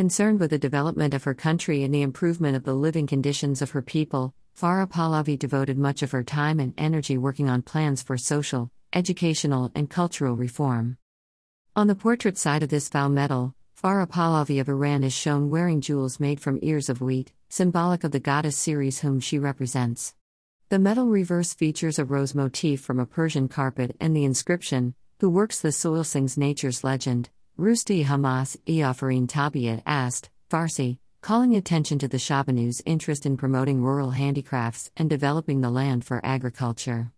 Concerned with the development of her country and the improvement of the living conditions of her people, Farah Pahlavi devoted much of her time and energy working on plans for social, educational, and cultural reform. On the portrait side of this vow medal, Farah Pahlavi of Iran is shown wearing jewels made from ears of wheat, symbolic of the goddess Ceres whom she represents. The medal reverse features a rose motif from a Persian carpet and the inscription, Who works the soil sings nature's legend, Rusti Hamas Eofarin Tabiat asked, Farsi, calling attention to the Shabanu's interest in promoting rural handicrafts and developing the land for agriculture.